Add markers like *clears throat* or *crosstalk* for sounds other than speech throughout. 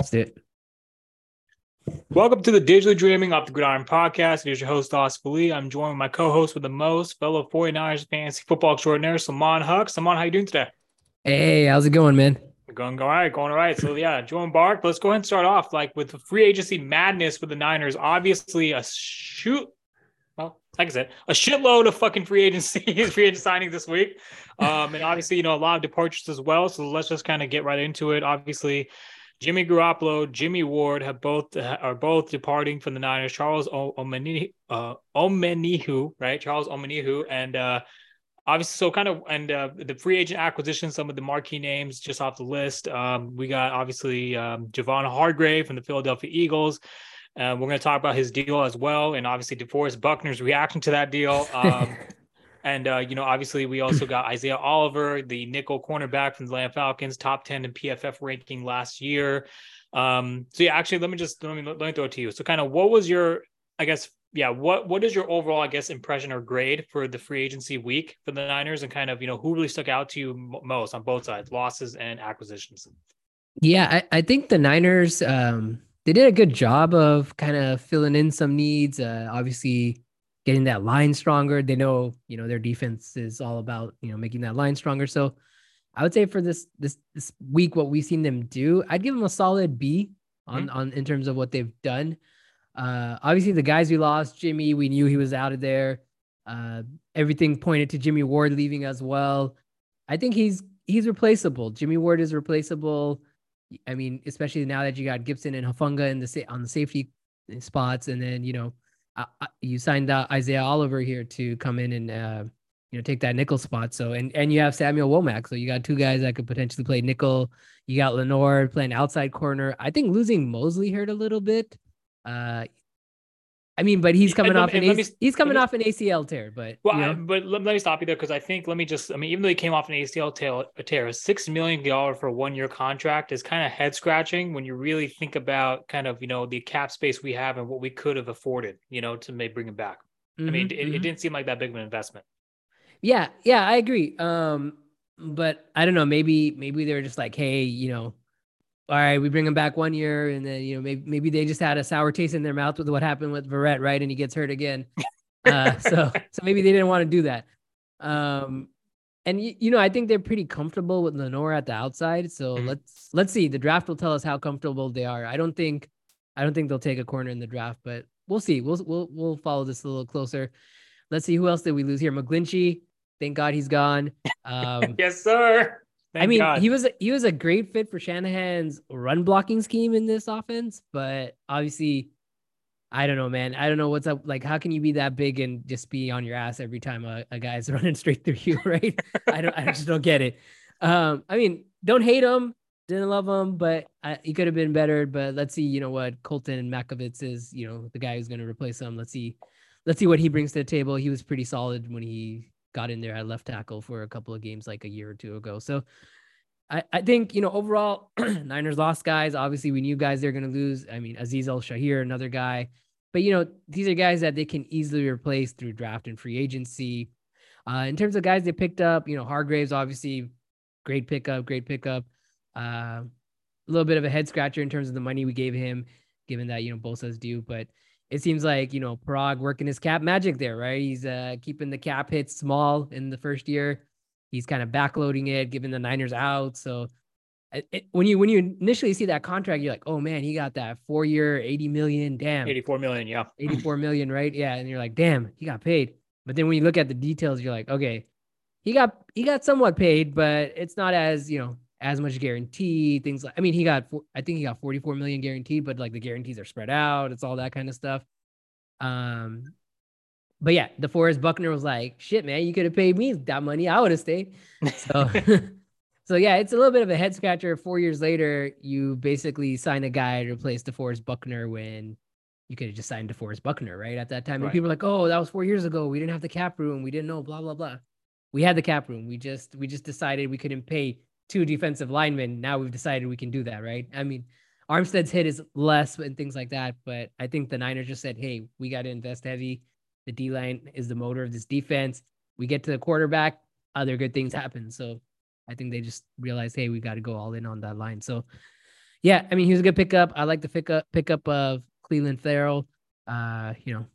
That's it. Welcome to the Digitally Dreaming Off the Gridiron podcast. Here's your host, Oscar Lee. I'm joined with my co-host with the most, fellow 49ers fantasy football extraordinaire, Sulman Haque. Sulman, how you doing today? Hey, how's it going, man? Going all right, going all right. So yeah, Joan Bark. Let's go ahead and start off like with the free agency madness for the Niners. Obviously, a shoot. Well, like I said, a shitload of fucking free agency, *laughs* free agent signing this week, um, and obviously, you know, a lot of departures as well. So let's just kind of get right into it. Obviously, Jimmy Garoppolo, Jimmy Ward have both are both departing from the Niners. Charles Omenihu, uh, Omenihu, right? Charles Omenihu, and uh, obviously, so kind of, and uh, the free agent acquisition, some of the marquee names just off the list. Um, we got obviously um, Javon Hargrave from the Philadelphia Eagles. Uh, we're going to talk about his deal as well, and obviously DeForest Buckner's reaction to that deal. Um, *laughs* and uh, you know, obviously, we also got Isaiah Oliver, the nickel cornerback from the Atlanta Falcons, top ten in PFF ranking last year. Um, so yeah, actually, let me just let me let me throw it to you. So, kind of, what was your, I guess, yeah, what what is your overall, I guess, impression or grade for the free agency week for the Niners, and kind of, you know, who really stuck out to you most on both sides, losses and acquisitions? Yeah, I, I think the Niners, um, they did a good job of kind of filling in some needs. Uh, obviously getting that line stronger. They know, you know, their defense is all about, you know, making that line stronger. So I would say for this this this week, what we've seen them do, I'd give them a solid B on mm-hmm. on in terms of what they've done. Uh obviously the guys we lost, Jimmy, we knew he was out of there. Uh everything pointed to Jimmy Ward leaving as well. I think he's he's replaceable. Jimmy Ward is replaceable. I mean, especially now that you got Gipson and Hufanga in the on the safety spots, and then you know you signed uh, Isaiah Oliver here to come in and uh, you know take that nickel spot. So and and you have Samuel Womack, so you got two guys that could potentially play nickel. You got Lenoir playing outside corner. I think losing Moseley hurt a little bit. Uh, I mean, but he's coming off an me, he's coming me, off an ACL tear. But well, you know? I, but let, let, me stop you there because I think let me just I mean, even though he came off an ACL tear, a tear, a six million dollar for a one year contract is kind of head scratching when you really think about kind of you know the cap space we have and what we could have afforded, you know, to maybe bring him back. Mm-hmm, I mean, it, mm-hmm. it didn't seem like that big of an investment. Yeah, yeah, I agree. Um, but I don't know, maybe maybe they were just like, hey, you know, all right, we bring him back one year, and then you know maybe maybe they just had a sour taste in their mouth with what happened with Verrett, right? And he gets hurt again. *laughs* Uh, so so maybe they didn't want to do that. Um, and you, you know I think they're pretty comfortable with Lenoir at the outside. So mm-hmm. let's let's see. The draft will tell us how comfortable they are. I don't think I don't think they'll take a corner in the draft, but we'll see. We'll we'll we'll follow this a little closer. Let's see who else did we lose here. McGlinchey, thank God he's gone. *laughs* Um, yes, sir. Thank I mean, God. he was he was a great fit for Shanahan's run blocking scheme in this offense, but obviously, I don't know, man. I don't know what's up. Like, how can you be that big and just be on your ass every time a, a guy's *laughs* running straight through you, right? I don't, I just don't get it. Um, I mean, don't hate him, didn't love him, but I, he could have been better. But let's see, you know what Colton McKivitz is, you know, the guy who's going to replace him. Let's see, let's see what he brings to the table. He was pretty solid when he got in there at left tackle for a couple of games like a year or two ago. So I, I think, you know, overall, *clears throat* Niners lost guys. Obviously, we knew guys they're going to lose. I mean, Azeez El-Shaair, another guy. But, you know, these are guys that they can easily replace through draft and free agency. Uh, in terms of guys they picked up, you know, Hargraves, obviously, great pickup, great pickup. Uh, a little bit of a head scratcher in terms of the money we gave him, given that, you know, Bosa's due. But it seems like you know Paraag working his cap magic there, right? He's uh, keeping the cap hits small in the first year. He's kind of backloading it, giving the Niners out. So it, when you when you initially see that contract, you're like, oh man, he got that four year, eighty million, damn, eighty four million, yeah, *clears throat* eighty four million, right? Yeah, and you're like, damn, he got paid. But then when you look at the details, you're like, okay, he got he got somewhat paid, but it's not as you know as much guarantee things like i mean he got i think he got 44 million guaranteed but like the guarantees are spread out it's all that kind of stuff. Um but yeah DeForest Buckner was like shit man you could have paid me that money i would have stayed. So *laughs* *laughs* so yeah it's a little bit of a head scratcher. Four years later you basically sign a guy to replace DeForest Buckner when you could have just signed DeForest Buckner right? At that time right. and people are like oh that was four years ago we didn't have the cap room we didn't know blah blah blah. We had the cap room we just we just decided we couldn't pay two defensive linemen. Now we've decided we can do that, right? I mean, Armstead's hit is less and things like that, but I think the Niners just said, "Hey, we got to invest heavy. The D line is the motor of this defense. We get to the quarterback, other good things happen." So I think they just realized, "Hey, we got to go all in on that line." So yeah, I mean, he was a good pickup. I like the pickup pickup of Clelin Ferrell. Uh, you know,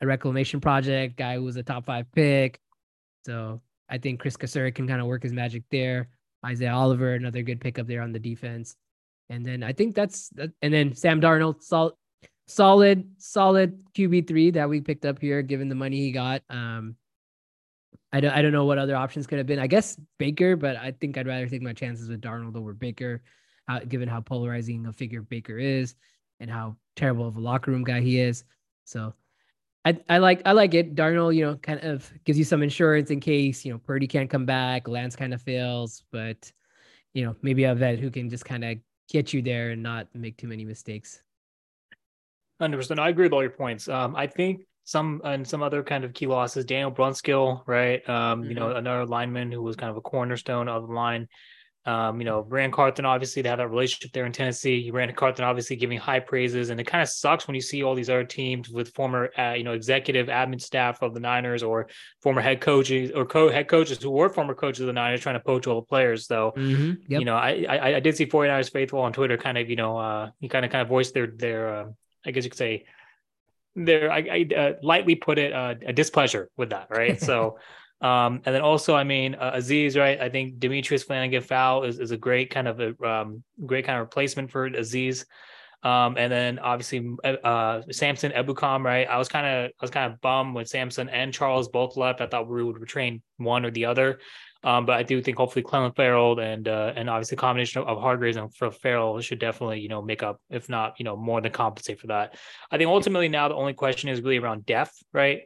a reclamation project guy who was a top five pick. So I think Kris Kocurek can kind of work his magic there. Isaiah Oliver, another good pickup there on the defense. And then I think that's and then Sam Darnold, solid, solid, solid QB three that we picked up here, given the money he got. Um, I don't I don't know what other options could have been. I guess Baker, but I think I'd rather take my chances with Darnold over Baker, uh, given how polarizing a figure Baker is and how terrible of a locker room guy he is. So I, I like I like it. Darnold, you know, kind of gives you some insurance in case, you know, Purdy can't come back, Lance kind of fails, but you know, maybe a vet who can just kind of get you there and not make too many mistakes. Hundred percent. I agree with all your points. Um, I think some and some other kind of key losses. Daniel Brunskill, right? Um, mm-hmm. you know, mm-hmm. another lineman who was kind of a cornerstone of the line. Um, you know, Ran Carthon, obviously, they have that relationship there in Tennessee. Ran Carthon, obviously, giving high praises. And it kind of sucks when you see all these other teams with former, uh, you know, executive admin staff of the Niners or former head coaches or co head coaches who were former coaches of the Niners trying to poach all the players. So, mm-hmm. yep. you know, I, I, I did see 49ers faithful on Twitter kind of, you know, uh, he kind of kind of voiced their, their, uh, I guess you could say, their, I, I uh, lightly put it, uh, a displeasure with that. Right. *laughs* so, um, and then also, I mean, uh, Azeez, right? I think Demetrius Flannigan-Fowles is, is a great kind of a um, great kind of replacement for Azeez. Um, and then obviously uh, Samson Ebukam, right? I was kind of I was kind of bummed when Samson and Charles both left. I thought we would retrain one or the other. Um, but I do think hopefully Clelin Ferrell and uh, and obviously combination of, of Hargreaves and Ferrell should definitely you know make up, if not you know more than compensate for that. I think ultimately now the only question is really around depth, right?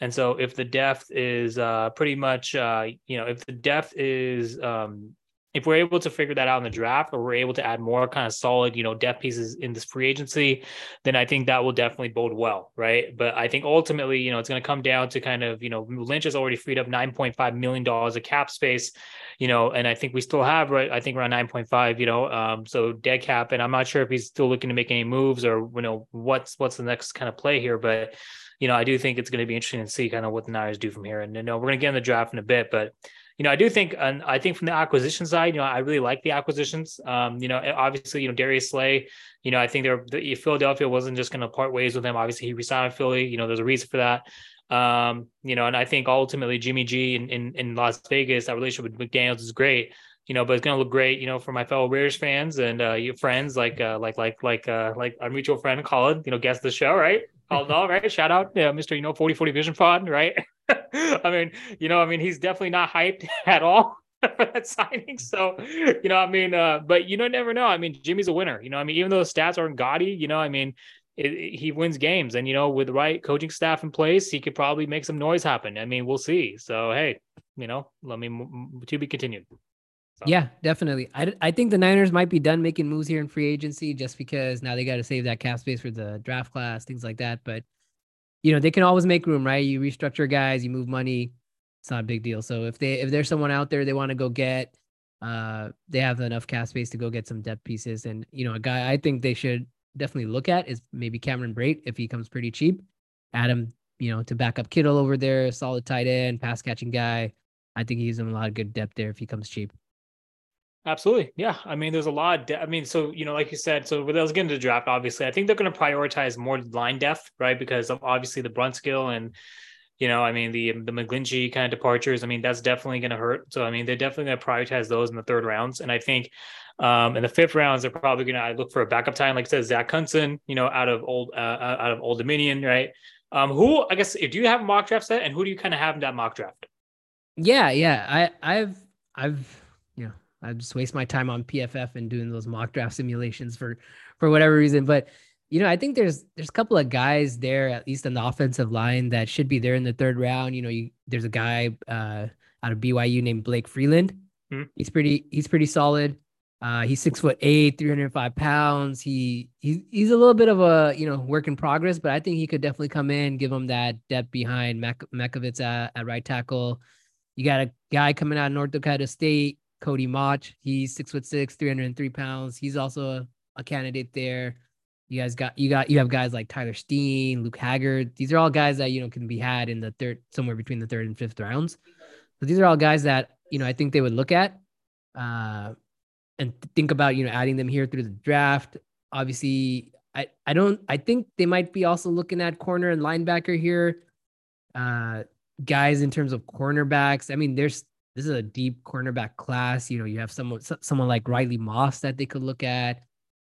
And so if the depth is uh, pretty much, uh, you know, if the depth is, um, if we're able to figure that out in the draft or we're able to add more kind of solid, you know, depth pieces in this free agency, then I think that will definitely bode well, right? But I think ultimately, you know, it's going to come down to kind of, you know, Lynch has already freed up $9.5 million of cap space, you know, and I think we still have, right, I think around 9.5, you know, um, so dead cap, and I'm not sure if he's still looking to make any moves or, you know, what's, what's the next kind of play here, but you know, I do think it's going to be interesting to see kind of what the Niners do from here. And you know, we're going to get in the draft in a bit, but you know, I do think, and I think from the acquisition side, you know, I really like the acquisitions. Um, you know, obviously, you know, Darius Slay, you know, I think they're the, Philadelphia wasn't just going to part ways with him. Obviously, he resigned Philly. You know, there's a reason for that. Um, you know, and I think ultimately Jimmy G in, in, in Las Vegas, that relationship with McDaniels is great you know, but it's gonna look great, you know, for my fellow Raiders fans and uh, your friends like uh, like like like uh, like our mutual friend Colin, you know, guest the show, right? All *laughs* right, shout out, yeah, Mister, you know, forty forty Vision Pod, right? *laughs* I mean, you know, I mean, he's definitely not hyped *laughs* at all for that signing. So, you know, I mean, uh, but you know, never know. I mean, Jimmy's a winner. You know, I mean, even though the stats aren't gaudy, you know, I mean, it, it, he wins games, and you know, with the right coaching staff in place, he could probably make some noise happen. I mean, we'll see. So, hey, you know, let me to be continued. So. Yeah, definitely. I, I think the Niners might be done making moves here in free agency just because now they got to save that cap space for the draft class, things like that. But, you know, they can always make room, right? You restructure guys, you move money. It's not a big deal. So if they if there's someone out there they want to go get, uh, they have enough cap space to go get some depth pieces. And, you know, a guy I think they should definitely look at is maybe Cameron Brate if he comes pretty cheap. Adam, you know, to back up Kittle over there, solid tight end, pass catching guy. I think he's in a lot of good depth there if he comes cheap. Absolutely. Yeah. I mean, there's a lot. Of de- I mean, so, you know, like you said, so let's get into the draft, obviously, I think they're going to prioritize more line depth, right? Because of obviously the Brunskill and, you know, I mean, the the McGlinchey kind of departures, I mean, that's definitely going to hurt. So, I mean, they're definitely going to prioritize those in the third rounds. And I think um, in the fifth rounds, they're probably going to look for a backup time, like I said, Zach Kuntz, you know, out of old, uh, out of Old Dominion, right? Um, who, I guess, if you have mock draft set and who do you kind of have in that mock draft? Yeah. Yeah. I, I've, I've, I just waste my time on PFF and doing those mock draft simulations for for whatever reason. But you know, I think there's there's a couple of guys there, at least on the offensive line, that should be there in the third round. You know, you, there's a guy uh, out of BYU named Blake Freeland. Mm-hmm. He's pretty he's pretty solid. Uh, he's six foot eight, 305 pounds. He he's he's a little bit of a you know work in progress, but I think he could definitely come in, give him that depth behind Mak- McKivitz at, at right tackle. You got a guy coming out of North Dakota State, Cody Mauch. He's six foot six, 303 pounds. He's also a, a, candidate there. You guys got you got you have guys like Tyler Steen, Luke Haggard. These are all guys that you know can be had in the third somewhere between the third and fifth rounds. So these are all guys that you know I think they would look at. Uh, and think about you know adding them here through the draft. Obviously, I I don't I think they might be also looking at corner and linebacker here. Uh, guys in terms of cornerbacks. I mean, there's this is a deep cornerback class. You know, you have someone someone like Riley Moss that they could look at.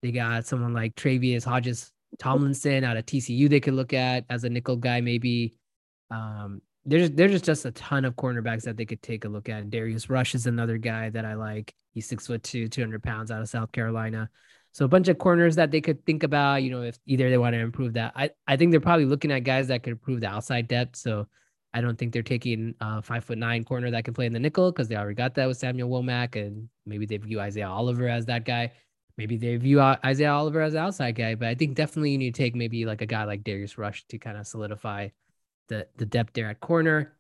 They got someone like Tre'Vius Hodges Tomlinson out of TCU they could look at as a nickel guy maybe. Um, there's there's just a ton of cornerbacks that they could take a look at. Darius Rush is another guy that I like. He's six foot two, 200 pounds out of South Carolina. So a bunch of corners that they could think about, you know, if either they want to improve that. I, I think they're probably looking at guys that could improve the outside depth. So I don't think they're taking a five foot nine corner that can play in the nickel because they already got that with Samuel Womack. And maybe they view Isaiah Oliver as that guy. Maybe they view Isaiah Oliver as an outside guy. But I think definitely you need to take maybe like a guy like Darius Rush to kind of solidify the the depth there at corner.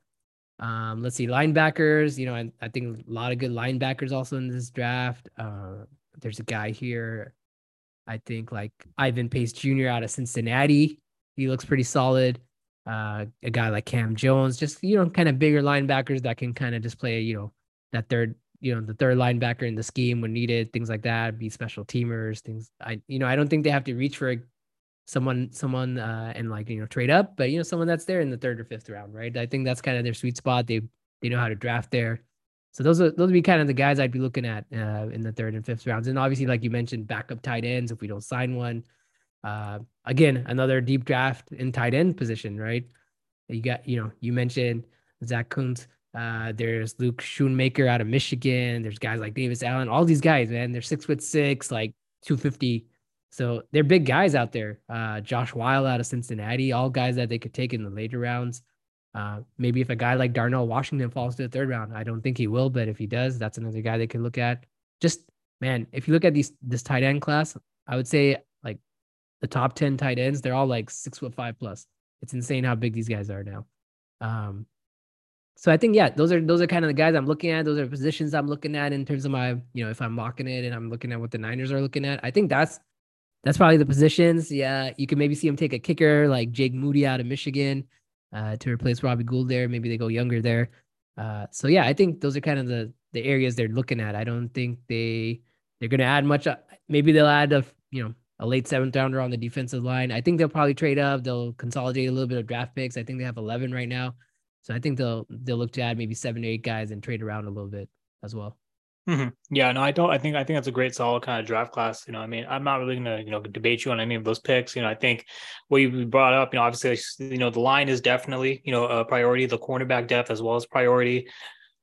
Um, let's see, linebackers. You know, I, I think a lot of good linebackers also in this draft. Uh, there's a guy here, I think like Ivan Pace Jr. out of Cincinnati. He looks pretty solid. Uh, a guy like Cam Jones, just you know, kind of bigger linebackers that can kind of just play, you know, that third, you know, the third linebacker in the scheme when needed, things like that. Be special teamers, things. I, you know, I don't think they have to reach for someone someone uh and like you know trade up but you know someone that's there in the third or fifth round right i think that's kind of their sweet spot they they know how to draft there so those are those would be kind of the guys i'd be looking at uh in the third and fifth rounds and obviously like you mentioned backup tight ends if we don't sign one uh again another deep draft in tight end position right you got you know you mentioned zach kuntz uh, there's Luke Schoonmaker out of Michigan. There's guys like Davis Allen. All these guys, man, they're six foot six, like 250 so they're big guys out there. Uh, Josh Whyle out of Cincinnati, all guys that they could take in the later rounds. Uh, maybe if a guy like Darnell Washington falls to the third round, I don't think he will, but if he does, that's another guy they could look at. Just man, if you look at these this tight end class, I would say the top 10 tight ends, they're all like six foot five plus. It's insane how big these guys are now. Um, so I think yeah, those are those are kind of the guys I'm looking at. Those are positions I'm looking at in terms of my, you know, if I'm mocking it and I'm looking at what the Niners are looking at. I think that's that's probably the positions. Yeah, you can maybe see him take a kicker like Jake Moody out of Michigan uh, to replace Robbie Gould there. Maybe they go younger there. Uh, so yeah, I think those are kind of the the areas they're looking at. I don't think they they're going to add much. Uh, maybe they'll add a you know a late seventh rounder on the defensive line. I think they'll probably trade up. They'll consolidate a little bit of draft picks. I think they have eleven right now, so I think they'll they'll look to add maybe seven or eight guys and trade around a little bit as well. Mm-hmm. Yeah, no, I don't. I think I think that's a great, solid kind of draft class. You know, I mean, I'm not really gonna you know debate you on any of those picks. You know, I think what you brought up, you know, obviously, you know, the line is definitely you know a priority. The cornerback depth as well as priority.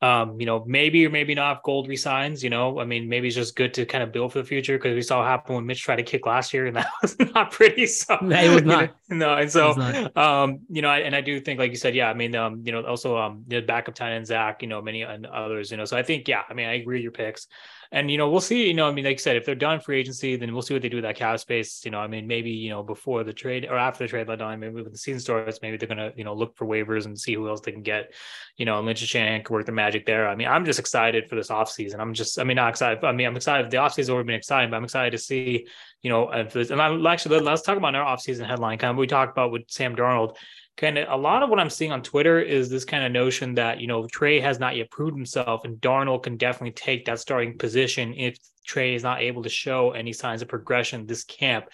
Um, you know, maybe or maybe not if Gould resigns, you know, I mean, maybe it's just good to kind of build for the future because we saw what happened when Mitch tried to kick last year and *laughs* that was not pretty. So it was not. You know, no, and so um, you know, I, and I do think, like you said, yeah, I mean, um, you know, also um the backup tight end Zach, you know, many and others, you know. So I think, yeah, I mean, I agree with your picks. And you know, we'll see. You know, I mean, like you said, if they're done free agency, then we'll see what they do with that cap space. You know, I mean, maybe you know before the trade or after the trade deadline, maybe when the season starts, maybe they're gonna you know look for waivers and see who else they can get. You know, Lynch and can work the magic there. I mean, I'm just excited for this offseason. I'm just, I mean, not excited. I mean, I'm excited. The offseason already been exciting, but I'm excited to see. You know, and I, actually let's talk about our offseason headline. Kind of we talked about with Sam Darnold kind of a lot of what I'm seeing on Twitter is this kind of notion that you know Trey has not yet proved himself, and Darnold can definitely take that starting position if Trey is not able to show any signs of progression this camp.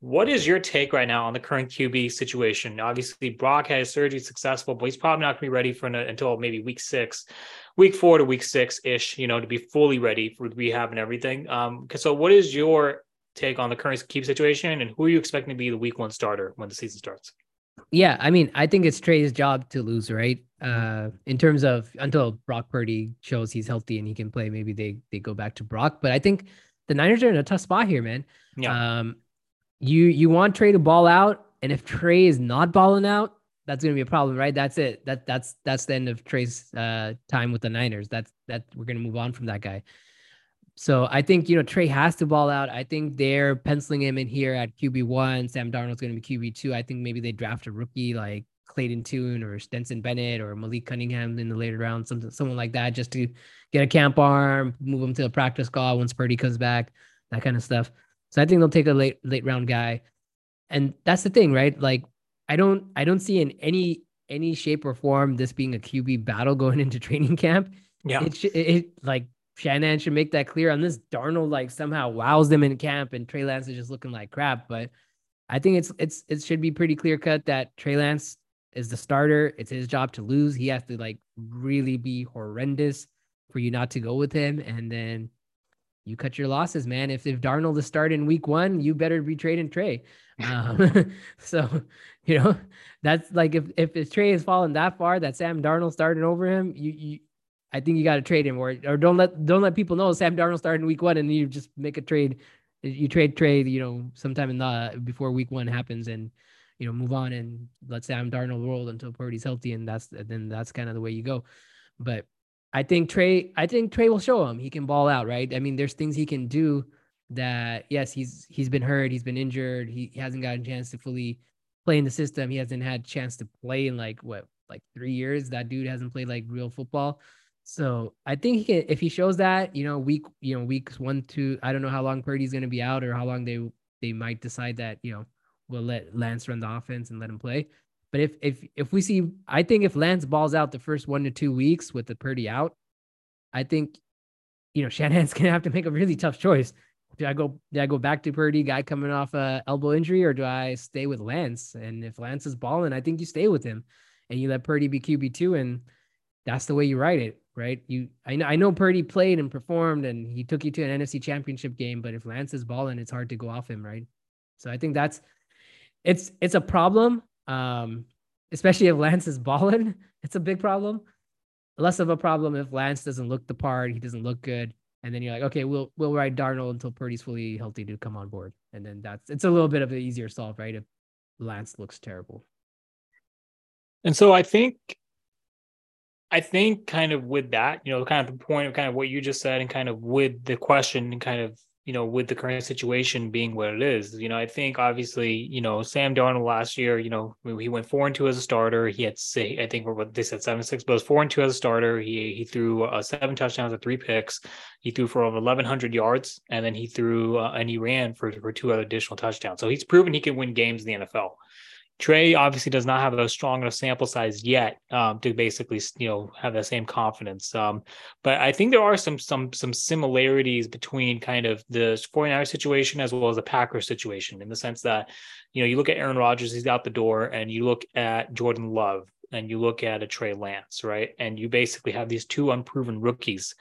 What is your take right now on the current QB situation? Obviously, Brock had his surgery successful, but he's probably not going to be ready for an, until maybe week six, week four to week six ish, you know, to be fully ready for rehab and everything. Um, so what is your take on the current QB situation, and who are you expecting to be the week one starter when the season starts? Yeah, I mean, I think it's Trey's job to lose, right? Uh, in terms of until Brock Purdy shows he's healthy and he can play, maybe they they go back to Brock. But I think the Niners are in a tough spot here, man. Yeah. Um, you you want Trey to ball out, and if Trey is not balling out, that's gonna be a problem, right? That's it. That that's that's the end of Trey's uh time with the Niners. That's that we're gonna move on from that guy. So I think you know Trey has to ball out. I think they're penciling him in here at QB one. Sam Darnold's going to be QB two. I think maybe they draft a rookie like Clayton Tune or Stetson Bennett or Malik Cunningham in the later round, something someone like that, just to get a camp arm, move him to a practice squad once Purdy comes back, that kind of stuff. So I think they'll take a late late round guy, and that's the thing, right? Like I don't I don't see in any any shape or form this being a QB battle *laughs* going into training camp. Yeah, it, it like Shanahan should make that clear. On this, Darnold like somehow wows them in camp, and Trey Lance is just looking like crap. But I think it's it's it should be pretty clear cut that Trey Lance is the starter. It's his job to lose. He has to like really be horrendous for you not to go with him, and then you cut your losses, man. If if Darnold is starting week one, you better be trading Trey. Um, *laughs* so you know that's like if if Trey has fallen that far that Sam Darnold starting over him, you you I think you got to trade him or or don't let don't let people know Sam Darnold started in week one and you just make a trade. You trade trade, you know, sometime in the before week one happens and you know move on and let Sam Darnold roll until Purdy's healthy and that's then that's kind of the way you go. But I think Trey, I think Trey will show him he can ball out, right? I mean, there's things he can do that yes, he's he's been hurt, he's been injured, he, he hasn't gotten a chance to fully play in the system. He hasn't had a chance to play in like what like three years. That dude hasn't played like real football. So I think he can if he shows that, you know, week, you know, weeks one, two, I don't know how long Purdy's gonna be out or how long they they might decide that, you know, we'll let Lance run the offense and let him play. But if if if we see I think if Lance balls out the first one to two weeks with the Purdy out, I think, you know, *laughs* Shanahan's gonna have to make a really tough choice. Do I go do I go back to Purdy, guy coming off a elbow injury, or do I stay with Lance? And if Lance is balling, I think you stay with him and you let Purdy be QB two and that's the way you write it right? You, I know, I know Purdy played and performed, and he took you to an NFC Championship game. But if Lance is balling, it's hard to go off him, right? So I think that's it's it's a problem, um, especially if Lance is balling. *laughs* It's a big problem. Less of a problem if Lance doesn't look the part, he doesn't look good, and then you're like, okay, we'll we'll ride Darnold until Purdy's fully healthy to come on board, and then that's it's a little bit of an easier solve, right? If Lance looks terrible. And so I think I think kind of with that, you know, kind of the point of kind of what you just said and kind of with the question and kind of, you know, with the current situation being what it is, you know, I think obviously, you know, Sam Darnold last year, you know, he went four and two as a starter. He had say, I think what they said seven six, but it was four and two as a starter. He he threw uh, seven touchdowns and three picks. He threw for over eleven hundred yards, and then he threw uh, and he ran for for two other additional touchdowns. So he's proven he can win games in the NFL. Trey obviously does not have a strong enough sample size yet um, to basically, you know, have that same confidence. Um, but I think there are some some some similarities between kind of the 49 situation as well as the Packers situation in the sense that, you know, you look at Aaron Rodgers, he's out the door, and you look at Jordan Love and you look at a Trey Lance, right? And you basically have these two unproven rookies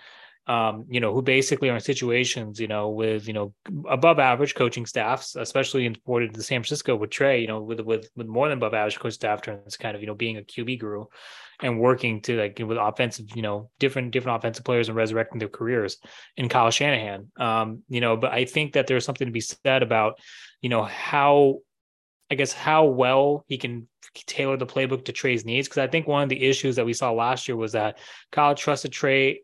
um, you know, who basically are in situations, you know, with you know above average coaching staffs, especially imported to San Francisco with Trey, you know, with with with more than above average coach staff turns kind of you know being a QB guru and working to like with offensive, you know, different different offensive players and resurrecting their careers in Kyle Shanahan. Um, you know, but I think that there's something to be said about, you know, how I guess how well he can tailor the playbook to Trey's needs. Because I think one of the issues that we saw last year was that Kyle trusted Trey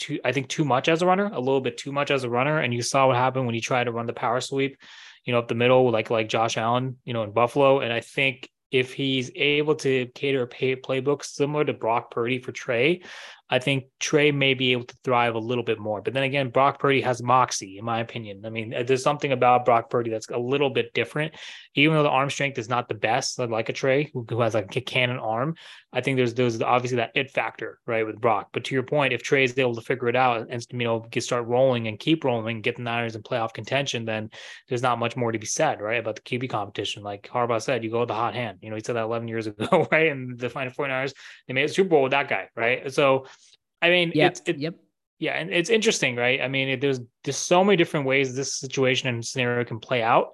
too, I think too much as a runner, a little bit too much as a runner. And you saw what happened when he tried to run the power sweep, you know, up the middle, like like Josh Allen, you know, in Buffalo. And I think if he's able to cater a pay, playbook similar to Brock Purdy for Trey, I think Trey may be able to thrive a little bit more. But then again, Brock Purdy has moxie, in my opinion. I mean, uh, there's something about Brock Purdy that's a little bit different. Even though the arm strength is not the best, uh, like a Trey who, who has like a cannon arm, I think there's there's obviously that it factor, right, with Brock. But to your point, if Trey is able to figure it out and you know get start rolling and keep rolling, and get the Niners in playoff contention, then there's not much more to be said, right, about the QB competition. Like Harbaugh said, you go with the hot hand. You know, he said that 11 years ago, *laughs* right? And the final 49ers, they made a Super Bowl with that guy, right? So I mean, yep. it's it, yep. Yeah, and it's interesting, right? I mean, it, there's there's so many different ways this situation and scenario can play out.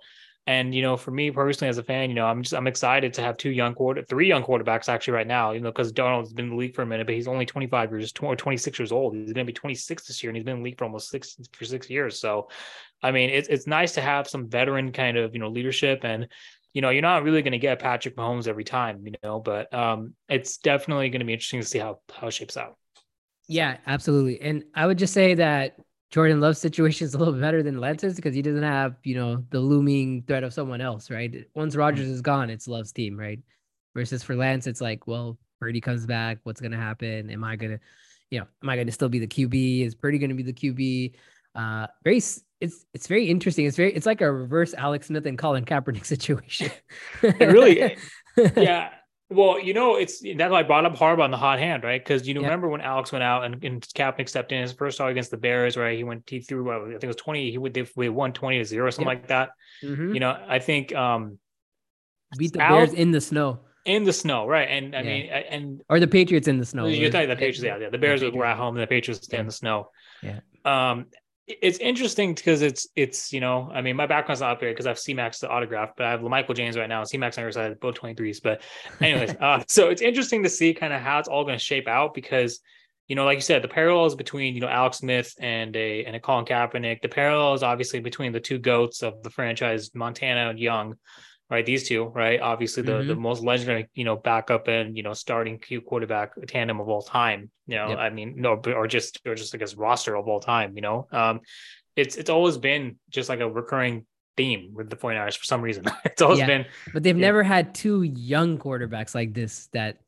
And you know, for me personally as a fan, you know, I'm just I'm excited to have two young quarter, three young quarterbacks actually right now. You know, because Darnold's been in the league for a minute, but he's only 25 years, or 26 years old. He's going to be 26 this year, and he's been in the league for almost six for six years. So, I mean, it's it's nice to have some veteran kind of you know leadership and you know, you're not really going to get Patrick Mahomes every time, you know, but um, it's definitely going to be interesting to see how how it shapes out. Yeah, absolutely. And I would just say that Jordan Love's situation is a little better than Lance's because he doesn't have, you know, the looming threat of someone else, right? Once mm-hmm. Is gone, it's Love's team, right? Versus for Lance, it's like, well, Purdy comes back. What's going to happen? Am I going to, you know, am I going to still be the QB? Is Purdy going to be the QB? Uh, very, it's it's very interesting. It's very, it's like a reverse Alex Smith and Colin Kaepernick *laughs* situation. it really, *laughs* yeah Well, you know, it's that's why I brought up Harbaugh on the hot hand, right? Because you Yeah. remember when Alex went out and, and Kaepernick stepped in his first start against the Bears, right? He went, he threw, I think it was 20, he would, they, they won 20 to zero, something Yep. like that. Mhm. You know, I think um Beat the Al- Bears in the snow, in the snow, right? And I Yeah. mean, and or the Patriots in the snow. you're or- talking the Patriots, yeah, yeah. The Bears were at home and the Patriots stay in the snow. Yeah. Um, it's interesting because it's it's you know I mean my background's not up here because I have C-Max the autograph, but I have Michael James right now. C-Max on your side, both 23s. But anyways, *laughs* uh, so it's interesting to see kind of how it's all going to shape out because you know, like you said, the parallels between you know Alex Smith and a and a Colin Kaepernick, the parallels obviously between the two goats of the franchise, Montana and Young, right? These two, right? Obviously the the most legendary, you know, backup and you know starting Q quarterback tandem of all time. You know, Yep. I mean, no, or just or just I guess roster of all time. You know, um, it's it's always been just like a recurring theme with the 49ers for some reason. *laughs* it's always Yeah. been But they've never had two young quarterbacks like this that,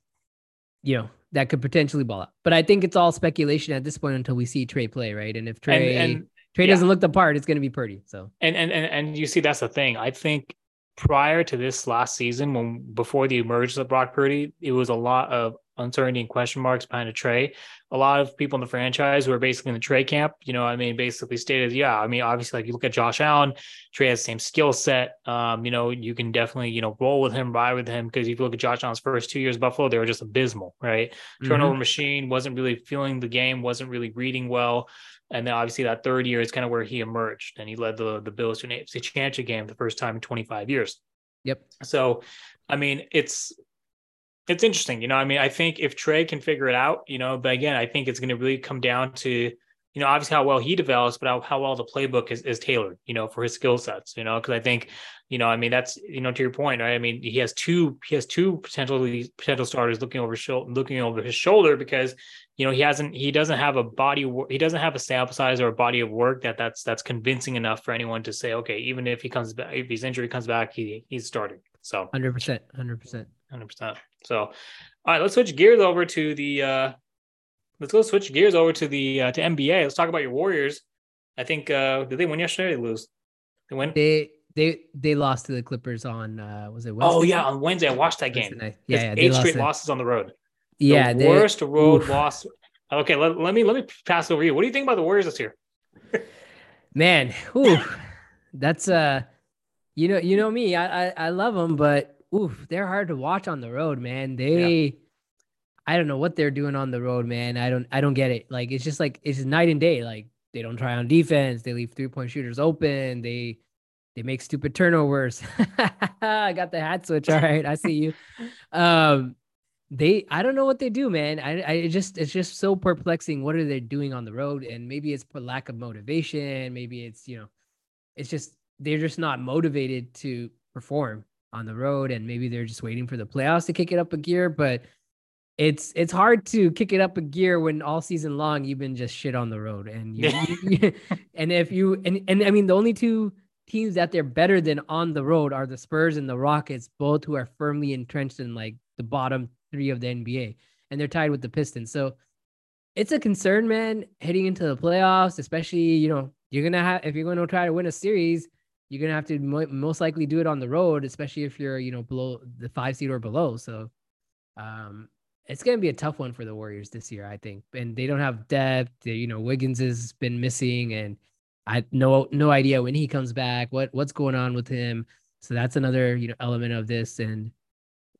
you know, that could potentially ball out. But I think it's all speculation at this point until we see Trey play, right? And if and Trey and Trey yeah. doesn't look the part, it's going to be Purdy. So and and and and you see that's the thing. I think prior to this last season, when before the emergence of Brock Purdy, it was a lot of uncertainty and question marks behind a Trey. A lot of people in the franchise who are basically in the Trey camp, you know, I mean, basically stated, yeah, I mean, obviously, like you look at Josh Allen, Trey has the same skill set. Um, you know, you can definitely, you know, roll with him, ride with him, because if you look at Josh Allen's first two years at Buffalo, they were just abysmal, right? turnover machine, wasn't really feeling the game, wasn't really reading well. And then obviously that third year is kind of where he emerged and he led the the Bills to an AFC championship game the first time in 25 years. Yep. So, I mean, it's it's interesting, you know. I mean, I think if Trey can figure it out, you know, but again, I think it's going to really come down to, you know, obviously how well he develops, but how, how well the playbook is, is tailored, you know, for his skill sets, you know, because I think, you know, I mean, that's you know, to your point, right? I mean, he has two he has two potentially potential starters looking over his shoulder, looking over his shoulder because you know he hasn't he doesn't have a body work he doesn't have a sample size or a body of work that that's that's convincing enough for anyone to say okay even if he comes back if his injury comes back he he's starting so 100%. 100%. 100% so all right let's switch gears over to the uh let's go switch gears over to the uh, to nba let's talk about your warriors. I think uh did they win yesterday or did they lose? They win? They they they lost to the Clippers on uh was it Wednesday? oh yeah on wednesday i watched that game. Yeah, yeah, they eight straight to- losses on the road. Yeah, the they- worst road oof. loss. Okay let, let me let me pass over you. What do you think about the warriors this year? Man, whew, *laughs* that's uh, you know, you know me. I I, I love them, but oof, they're hard to watch on the road, man. They, I don't know what they're doing on the road, man. I don't I don't get it. Like it's just like it's night and day. Like they don't try on defense. They leave three point shooters open. They they make stupid turnovers. *laughs* I got the hat switch. All right, I see you. *laughs* Um, they I don't know what they do, man. I I it just it's just so perplexing. What are they doing on the road? And maybe it's for lack of motivation. Maybe it's you know, it's just they're just not motivated to perform on the road, and maybe they're just waiting for the playoffs to kick it up a gear. But it's it's hard to kick it up a gear when all season long you've been just shit on the road, and you, you- *laughs* and if you and and I mean the only two teams that they're better than on the road are the Spurs and the Rockets, both who are firmly entrenched in like the bottom three of the NBA, and they're tied with the Pistons. So it's a concern, man, heading into the playoffs, especially, you know, you're going to have, if you're going to try to win a series, you're going to have to mo- most likely do it on the road, especially if you're, you know, below the five seed or below. So, um, it's going to be a tough one for the Warriors this year, I think. And they don't have depth. They, you know, Wiggins has been missing and I no no idea when he comes back, what what's going on with him. So that's another, you know, element of this and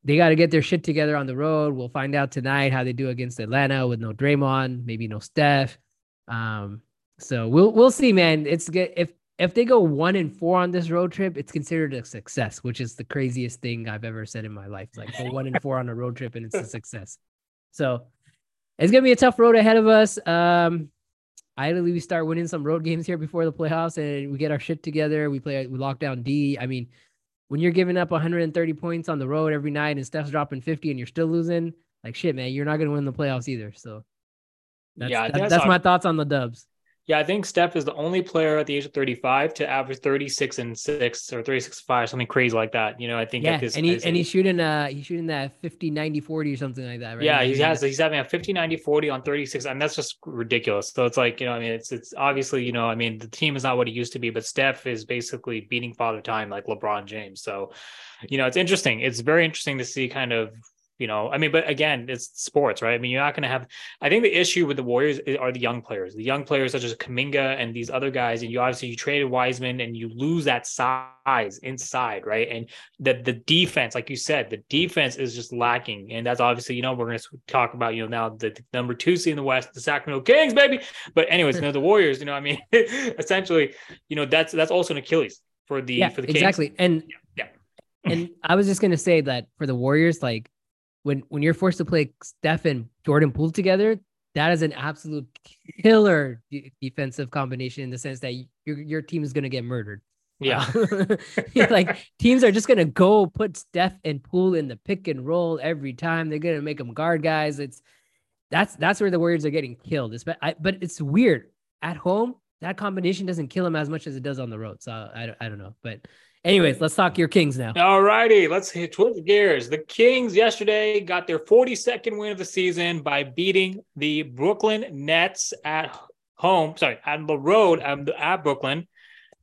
they got to get their shit together on the road. We'll find out tonight how they do against Atlanta with no Draymond, maybe no Steph. Um, so we'll we'll see, man. It's good if if they go one and four on this road trip, it's considered a success, which is the craziest thing I've ever said in my life. Like go one and four on a road trip and it's a success. So it's gonna be a tough road ahead of us. Um, ideally we start winning some road games here before the playoffs and we get our shit together. We play we lock down D. I mean, when you're giving up 130 points on the road every night and Steph's dropping 50 and you're still losing, like shit, man, you're not gonna win the playoffs either. So that's, yeah, that- that's saw- my thoughts on the Dubs. Yeah, I think Steph is the only player at the age of 35 to average 36 and six or 36 5, something crazy like that. You know, I think Yeah, at this and he at and his- he's shooting uh he's shooting that 50 90 40 or something like that, right? yeah, He's he has that- he's having a 50, 90, 40 on 36. and that's just ridiculous. So it's like, you know, I mean, it's it's obviously, you know, I mean, the team is not what it used to be, but Steph is basically beating father time like LeBron James. So, you know, it's interesting. It's very interesting to see kind of You know, I mean, but again, it's sports, right? I mean, you're not going to have. I think the issue with the Warriors are the young players, the young players such as Kuminga and these other guys. And you obviously you traded Wiseman and you lose that size inside, right? And the the defense, like you said, the defense is just lacking, and that's obviously you know we're going to talk about you know now the, the number two seed in the West, the Sacramento Kings, baby. But anyways, you know the Warriors, you know, I mean, *laughs* essentially, you know that's that's also an Achilles for the yeah, for the Kings. exactly, and yeah. yeah. and I was just gonna say that for the Warriors, like when when you're forced to play Steph and Jordan Poole together, that is an absolute killer defensive combination in the sense that your your team is gonna get murdered. Yeah. *laughs* Uh, like teams are just gonna go put Steph and Poole in the pick and roll every time. They're gonna make them guard guys. It's that's that's where the Warriors are getting killed. It's, but I, but it's weird at home. That combination doesn't kill them as much as it does on the road. So I, I don't know. But anyways, let's talk your Kings now. All righty, let's hit switch gears. The Kings yesterday got their 42nd win of the season by beating the Brooklyn Nets at home. Sorry, on the road um, at Brooklyn.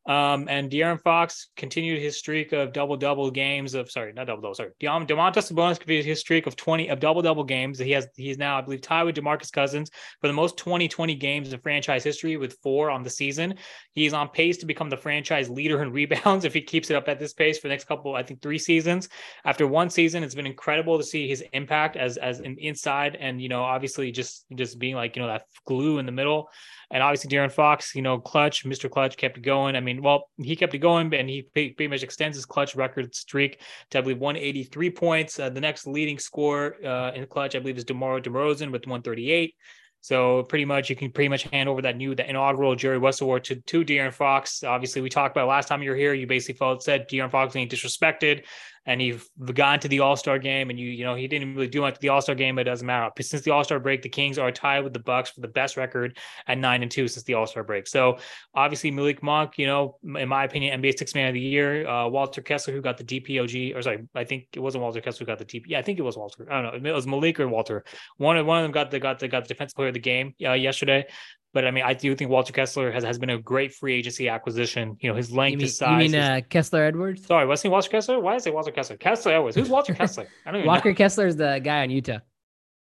Um, and De'Aaron Fox continued his streak of double double games of sorry, not double double, sorry. Domantas Sabonis continued his streak of 20 of double double games. He has he's now, I believe, tied with DeMarcus Cousins for the most 2020 games in franchise history with four on the season. He's on pace to become the franchise leader in *laughs* rebounds if he keeps it up at this pace for the next couple, I think three seasons. After one season, it's been incredible to see his impact as as an inside and you know, obviously just just being like, you know, that glue in the middle. And obviously, De'Aaron Fox, you know, clutch, Mr. Clutch kept going. I mean, well, he kept it going, and he pretty much extends his clutch record streak to, I believe, 183 points. Uh, the next leading score uh, in clutch, I believe, is DeMar DeRozan with 138. So pretty much you can pretty much hand over that new the inaugural Jerry West Award to to De'Aaron Fox. Obviously, we talked about last time you were here. You basically felt said De'Aaron Fox being disrespected and you've gone to the All Star game, and you you know he didn't really do much the All Star game, but it doesn't matter. Since the All Star break, the Kings are tied with the Bucks for the best record at nine and two since the All Star break. So obviously Malik Monk, you know, in my opinion, NBA Six Man of the Year. Uh, Walter Kessler, who got the DPOG, or sorry, I think it wasn't Walter Kessler who got the DP. Yeah, I think it was Walter. I don't know. It was Malik or Walter. One of one of them got the got the got the defensive player of the game uh, yesterday. But I mean, I do think Walter Kessler has, has been a great free agency acquisition. You know, his length, you mean, his size. You mean uh, Kessler Edwards? Sorry, was he Walter Kessler? Why is it Walter Kessler? Kessler Edwards. Who's Walter *laughs* Kessler? I don't even Walker know. Kessler is the guy on Utah.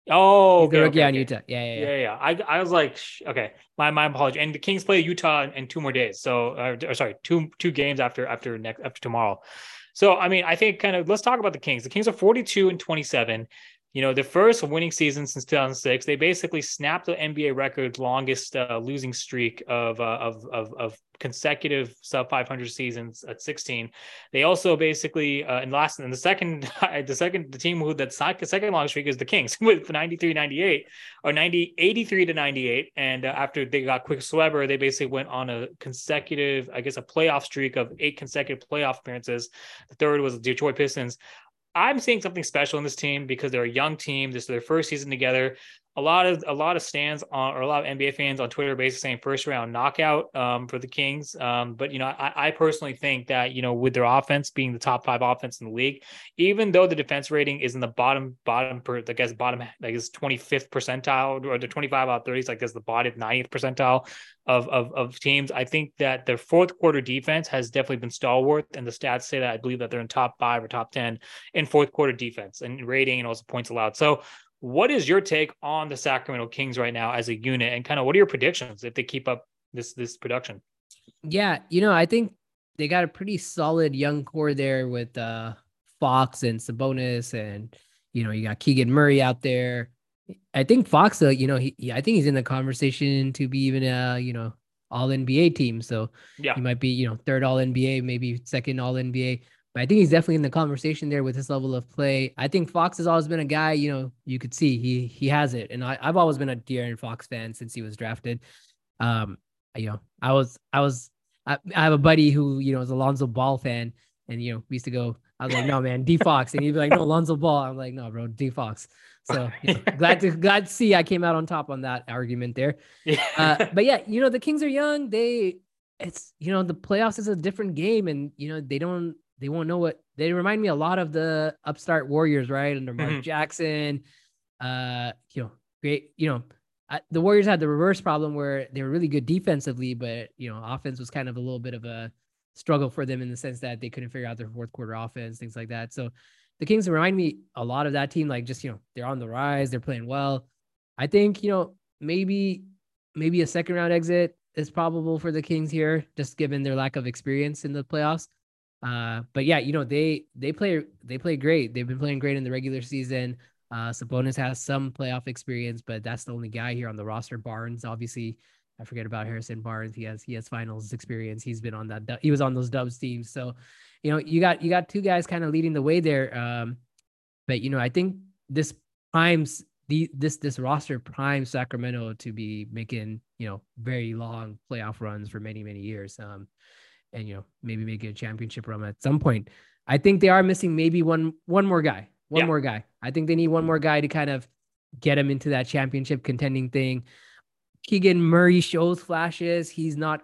Oh, okay, the rookie okay, on okay. Utah. Yeah, yeah, yeah. yeah, yeah. I, I was like, okay, my my apology. And the Kings play Utah in, in two more days. So, uh, or sorry, two two games after after next after tomorrow. So, I mean, I think kind of let's talk about the Kings. The Kings are 42 and 27 you know, the first winning season since 2006, they basically snapped the NBA record longest uh, losing streak of, uh, of, of, of consecutive sub 500 seasons at 16. They also basically uh, in last in the second *laughs* the second the team who that second longest streak is the Kings *laughs* with 93 98 or 90 83 to 98 and uh, after they got Quickley Webber they basically went on a consecutive I guess a playoff streak of eight consecutive playoff appearances. The third was the Detroit Pistons. I'm seeing something special in this team because they're a young team. This is their first season together a lot of a lot of stands on or a lot of NBA fans on Twitter basically saying first round knockout um, for the Kings. Um, but you know, I, I, personally think that you know with their offense being the top five offense in the league, even though the defense rating is in the bottom bottom per I guess bottom like is twenty fifth percentile or the twenty five out thirties like is the bottom ninth percentile of, of of teams. I think that their fourth quarter defense has definitely been stalwart, and the stats say that I believe that they're in top five or top ten in fourth quarter defense and rating and also points allowed. So what is your take on the Sacramento Kings right now as a unit, and kind of what are your predictions if they keep up this this production? Yeah, you know, I think they got a pretty solid young core there with uh, Fox and Sabonis, and you know, you got Keegan Murray out there. I think Fox, uh, you know, he, I think he's in the conversation to be even a you know All NBA team. So yeah, he might be you know third All NBA, maybe second All NBA. But I think he's definitely in the conversation there with his level of play. I think Fox has always been a guy, you know, you could see he he has it. And I, I've always been a De'Aaron Fox fan since he was drafted. Um, you know, I was I was I, I have a buddy who, you know, is a Lonzo Ball fan. And you know, we used to go, I was like, no man, D Fox. And he'd be like, no, Lonzo Ball. I'm like, no, bro, D Fox. So you know, *laughs* glad to glad to see I came out on top on that argument there. Uh, but yeah, you know, the Kings are young. They it's you know, the playoffs is a different game and you know, they don't they won't know what they remind me a lot of the upstart Warriors, right? Under Mark mm-hmm. Jackson. Uh, you know, great, you know, I, the Warriors had the reverse problem where they were really good defensively, but you know, offense was kind of a little bit of a struggle for them in the sense that they couldn't figure out their fourth quarter offense, things like that. So the Kings remind me a lot of that team. Like just you know they're on the rise, they're playing well. I think you know maybe maybe a second round exit is probable for the Kings here, just given their lack of experience in the playoffs. Uh, but yeah, you know they they play they play great. They've been playing great in the regular season. Uh, Sabonis has some playoff experience, but that's the only guy here on the roster. Barnes, obviously, I forget about Harrison Barnes. He has he has finals experience. He's been on that. He was on those Dubs teams. So, you know, you got you got two guys kind of leading the way there. Um, but you know, I think this primes the this this roster primes Sacramento to be making you know very long playoff runs for many many years. Um, and you know maybe making a championship run at some point. I think they are missing maybe one one more guy, one yeah. more guy. I think they need one more guy to kind of get him into that championship contending thing. Keegan Murray shows flashes. He's not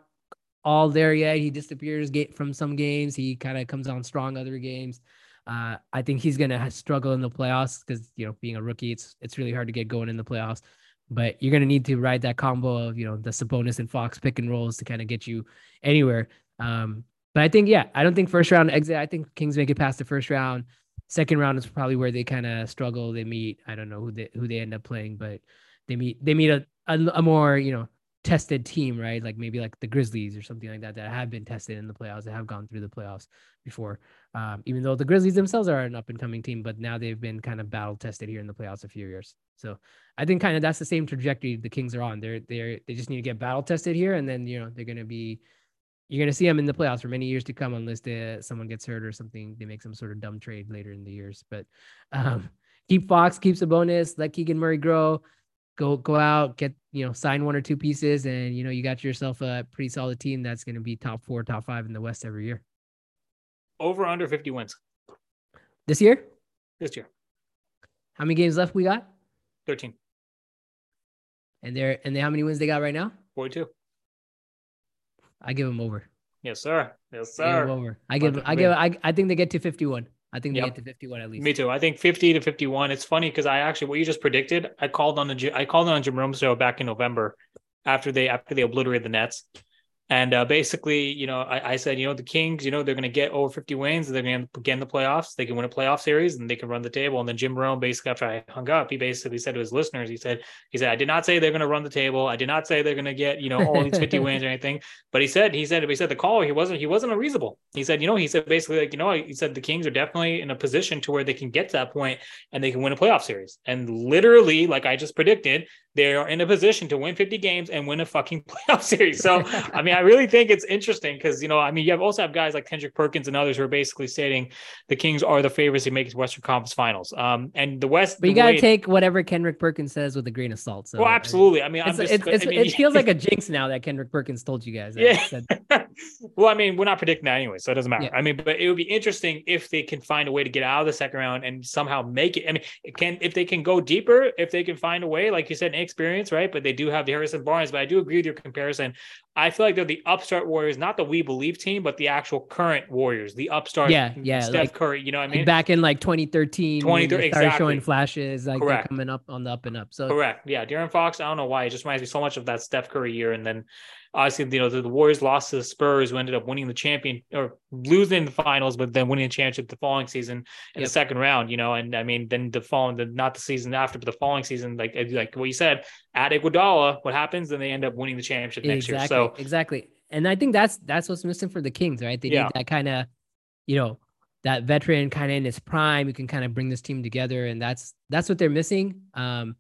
all there yet. He disappears from some games. He kind of comes on strong other games. Uh, I think he's gonna struggle in the playoffs because you know being a rookie, it's it's really hard to get going in the playoffs. But you're gonna need to ride that combo of you know the Sabonis and Fox pick and rolls to kind of get you anywhere. Um, but I think yeah, I don't think first round exit. I think Kings make it past the first round. Second round is probably where they kind of struggle. They meet. I don't know who they who they end up playing, but they meet they meet a, a, a more you know tested team, right? Like maybe like the Grizzlies or something like that that have been tested in the playoffs, that have gone through the playoffs before. Um, even though the Grizzlies themselves are an up and coming team, but now they've been kind of battle tested here in the playoffs a few years. So I think kind of that's the same trajectory the Kings are on. They're they're they just need to get battle tested here, and then you know they're gonna be you're gonna see them in the playoffs for many years to come, unless they, someone gets hurt or something. They make some sort of dumb trade later in the years. But um, keep Fox, keep Sabonis, let Keegan Murray grow go go out, get you know, sign one or two pieces, and you know, you got yourself a pretty solid team that's going to be top four, top five in the West every year. Over under fifty wins this year. This year. How many games left we got? Thirteen. And they're and they how many wins they got right now? Forty-two. I give them over. Yes, sir. Yes, sir. I give over. I give. I give. I, I think they get to fifty-one. I think they yep. get to 51 at least. Me too. I think 50 to 51. It's funny because I actually what you just predicted, I called on the I called on Jim Rome show back in November after they after they obliterated the Nets. And uh, basically, you know, I, I, said, you know, the Kings, you know, they're going to get over 50 wins. They're going to get in the playoffs. They can win a playoff series and they can run the table. And then Jim Rome, basically, after I hung up, he basically said to his listeners, he said, he said, I did not say they're going to run the table. I did not say they're going to get, you know, all these 50 *laughs* wins or anything. But he said, he said, he said the call, he wasn't, he wasn't unreasonable. He said, you know, he said basically, like, you know, he said the Kings are definitely in a position to where they can get to that point and they can win a playoff series. And literally, like I just predicted, they are in a position to win 50 games and win a fucking *laughs* playoff series. So, I mean, I really think it's interesting because, you know, I mean, you have also have guys like Kendrick Perkins and others who are basically stating the Kings are the favorites to make it Western Conference Finals. Um, and the West, but you got to take whatever Kendrick Perkins says with a grain of salt. So, well, absolutely. I mean, it's, just, it's, it's, I mean, it feels *laughs* like a jinx now that Kendrick Perkins told you guys. Yeah. *laughs* well, I mean, we're not predicting that anyway, so it doesn't matter. Yeah. I mean, but it would be interesting if they can find a way to get out of the second round and somehow make it. I mean, it can if they can go deeper, if they can find a way, like you said, experience, right? But they do have the Harrison Barnes, but I do agree with your comparison. I feel like they're the upstart Warriors, not the We Believe team, but the actual current Warriors, the upstart. Yeah, yeah. Steph like, Curry, you know what I mean? back in like 2013, 2013 exactly. showing flashes, like they're coming up on the up and up. So correct. Yeah, De'Aaron Fox. I don't know why it just reminds me so much of that Steph Curry year, and then obviously, you know, the, the, Warriors lost to the Spurs, who ended up winning the champion or losing the finals, but then winning the championship the following season in yep. the second round. You know, and I mean, then the following, the not the season after, but the following season, like like what you said, at Iguodala, what happens? Then they end up winning the championship next exactly, year. So exactly, and I think that's that's what's missing for the Kings, right? They yeah. need that kind of, you know, that veteran kind of in his prime who can kind of bring this team together, and that's that's what they're missing. Um,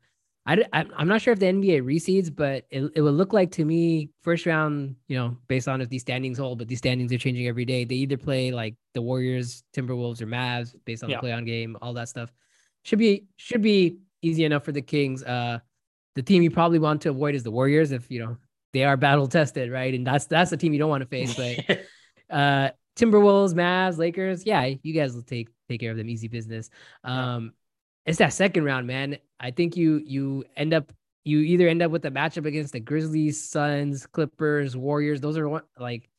I, I'm not sure if the NBA reseeds, but it, it would look like to me first round, you know, based on if these standings hold, but these standings are changing every day. They either play like the Warriors, Timberwolves, or Mavs based on yeah. the play on game, all that stuff. Should be should be easy enough for the Kings. Uh, the team you probably want to avoid is the Warriors if you know they are battle tested, right? And that's that's the team you don't want to face. But *laughs* uh, Timberwolves, Mavs, Lakers, yeah, you guys will take take care of them, easy business. Um, it's that second round, man. I think you you end up you either end up with a matchup against the Grizzlies, Suns, Clippers, Warriors. Those are one like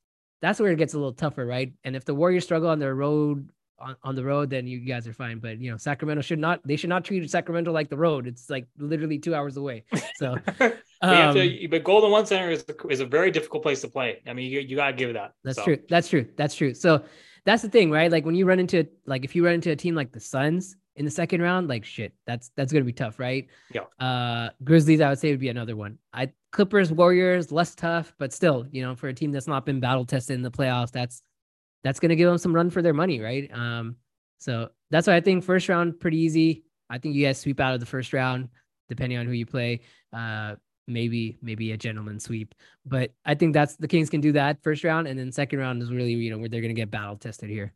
that's where it gets a little tougher, right? And if the Warriors struggle on their road on, on the road, then you guys are fine. But you know, Sacramento should not they should not treat Sacramento like the road. It's like literally two hours away. So *laughs* um, to, but Golden One Center is is a very difficult place to play. I mean, you, you gotta give that. That's so. true. That's true. That's true. So that's the thing, right? Like when you run into like if you run into a team like the Suns in the second round, like shit, that's that's gonna be tough, right? Yeah. Uh, Grizzlies, I would say would be another one. I Clippers, Warriors, less tough, but still, you know, for a team that's not been battle tested in the playoffs, that's that's gonna give them some run for their money, right? Um, so that's why I think first round pretty easy. I think you guys sweep out of the first round, depending on who you play. Uh, maybe maybe a gentleman sweep. But I think that's the Kings can do that first round, and then second round is really you know where they're gonna get battle tested here.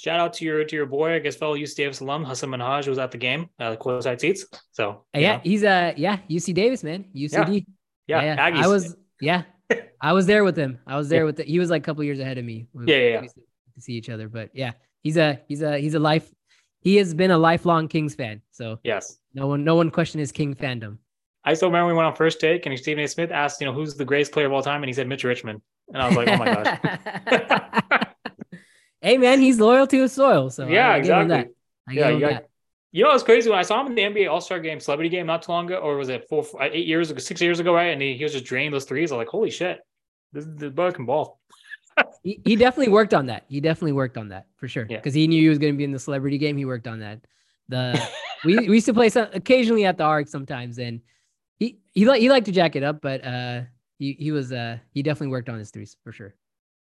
Shout out to your to your boy, I guess fellow UC Davis alum Hasan Minhaj was at the game, uh, the side seats. So yeah, know. he's uh yeah UC Davis man, UCD. Yeah, yeah, yeah. I was yeah, *laughs* I was there with him. I was there yeah. with the, he was like a couple years ahead of me. We, yeah, yeah, yeah. To see each other, but yeah, he's a he's a he's a life. He has been a lifelong Kings fan. So yes, no one no one questioned his King fandom. I still remember we went on first take and Stephen A. Smith asked, you know, who's the greatest player of all time? And he said Mitch Richmond. And I was like, oh my gosh. *laughs* hey man, he's loyal to his soil. So yeah, exactly. yeah, you, got, you know, it's crazy when I saw him in the NBA All Star Game, celebrity game, not too long ago, or was it four, uh, eight years ago, six years ago, right? And he, he was just draining those threes. I was like, holy shit, this is the boy can ball. *laughs* he, he definitely worked on that. He definitely worked on that for sure. Yeah. Because he knew he was going to be in the celebrity game. He worked on that. The *laughs* we, we used to play some occasionally at the arc sometimes, and he he like he liked to jack it up, but uh, he he was uh he definitely worked on his threes for sure.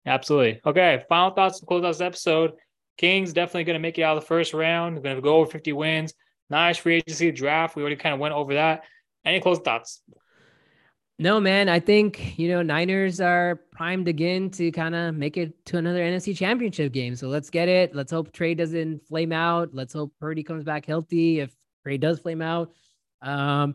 Absolutely. Okay. Final thoughts to close out this episode. Kings definitely going to make it out of the first round. Going to go over 50 wins. Nice free agency draft. We already kind of went over that. Any close thoughts? No, man. I think, you know, Niners are primed again to kind of make it to another NFC championship game. So let's get it. Let's hope Trey doesn't flame out. Let's hope Purdy comes back healthy. If Trey does flame out, um,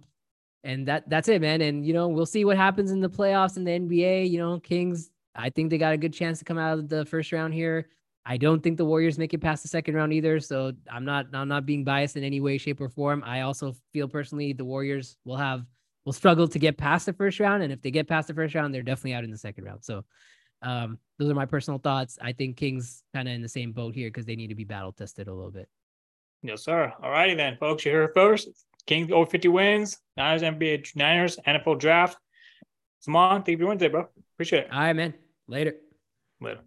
and that that's it, man. And you know, we'll see what happens in the playoffs in the NBA. You know, Kings, I think they got a good chance to come out of the first round here. I don't think the Warriors make it past the second round either. So I'm not I'm not being biased in any way, shape, or form. I also feel personally the Warriors will have will struggle to get past the first round. And if they get past the first round, they're definitely out in the second round. So um, those are my personal thoughts. I think Kings kind of in the same boat here because they need to be battle tested a little bit. Yes, sir. All righty then, folks. You heard first. Kings over 50 wins. Niners NBA Niners NFL draft. Simon, thank you for Wednesday, bro. Appreciate it. All right, man. Later. Later.